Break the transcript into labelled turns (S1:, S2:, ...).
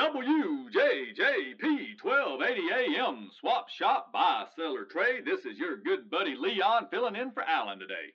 S1: WJJP 1280 AM Swap Shop Buy Seller Trade. This is your good buddy Leon filling in for Alan today.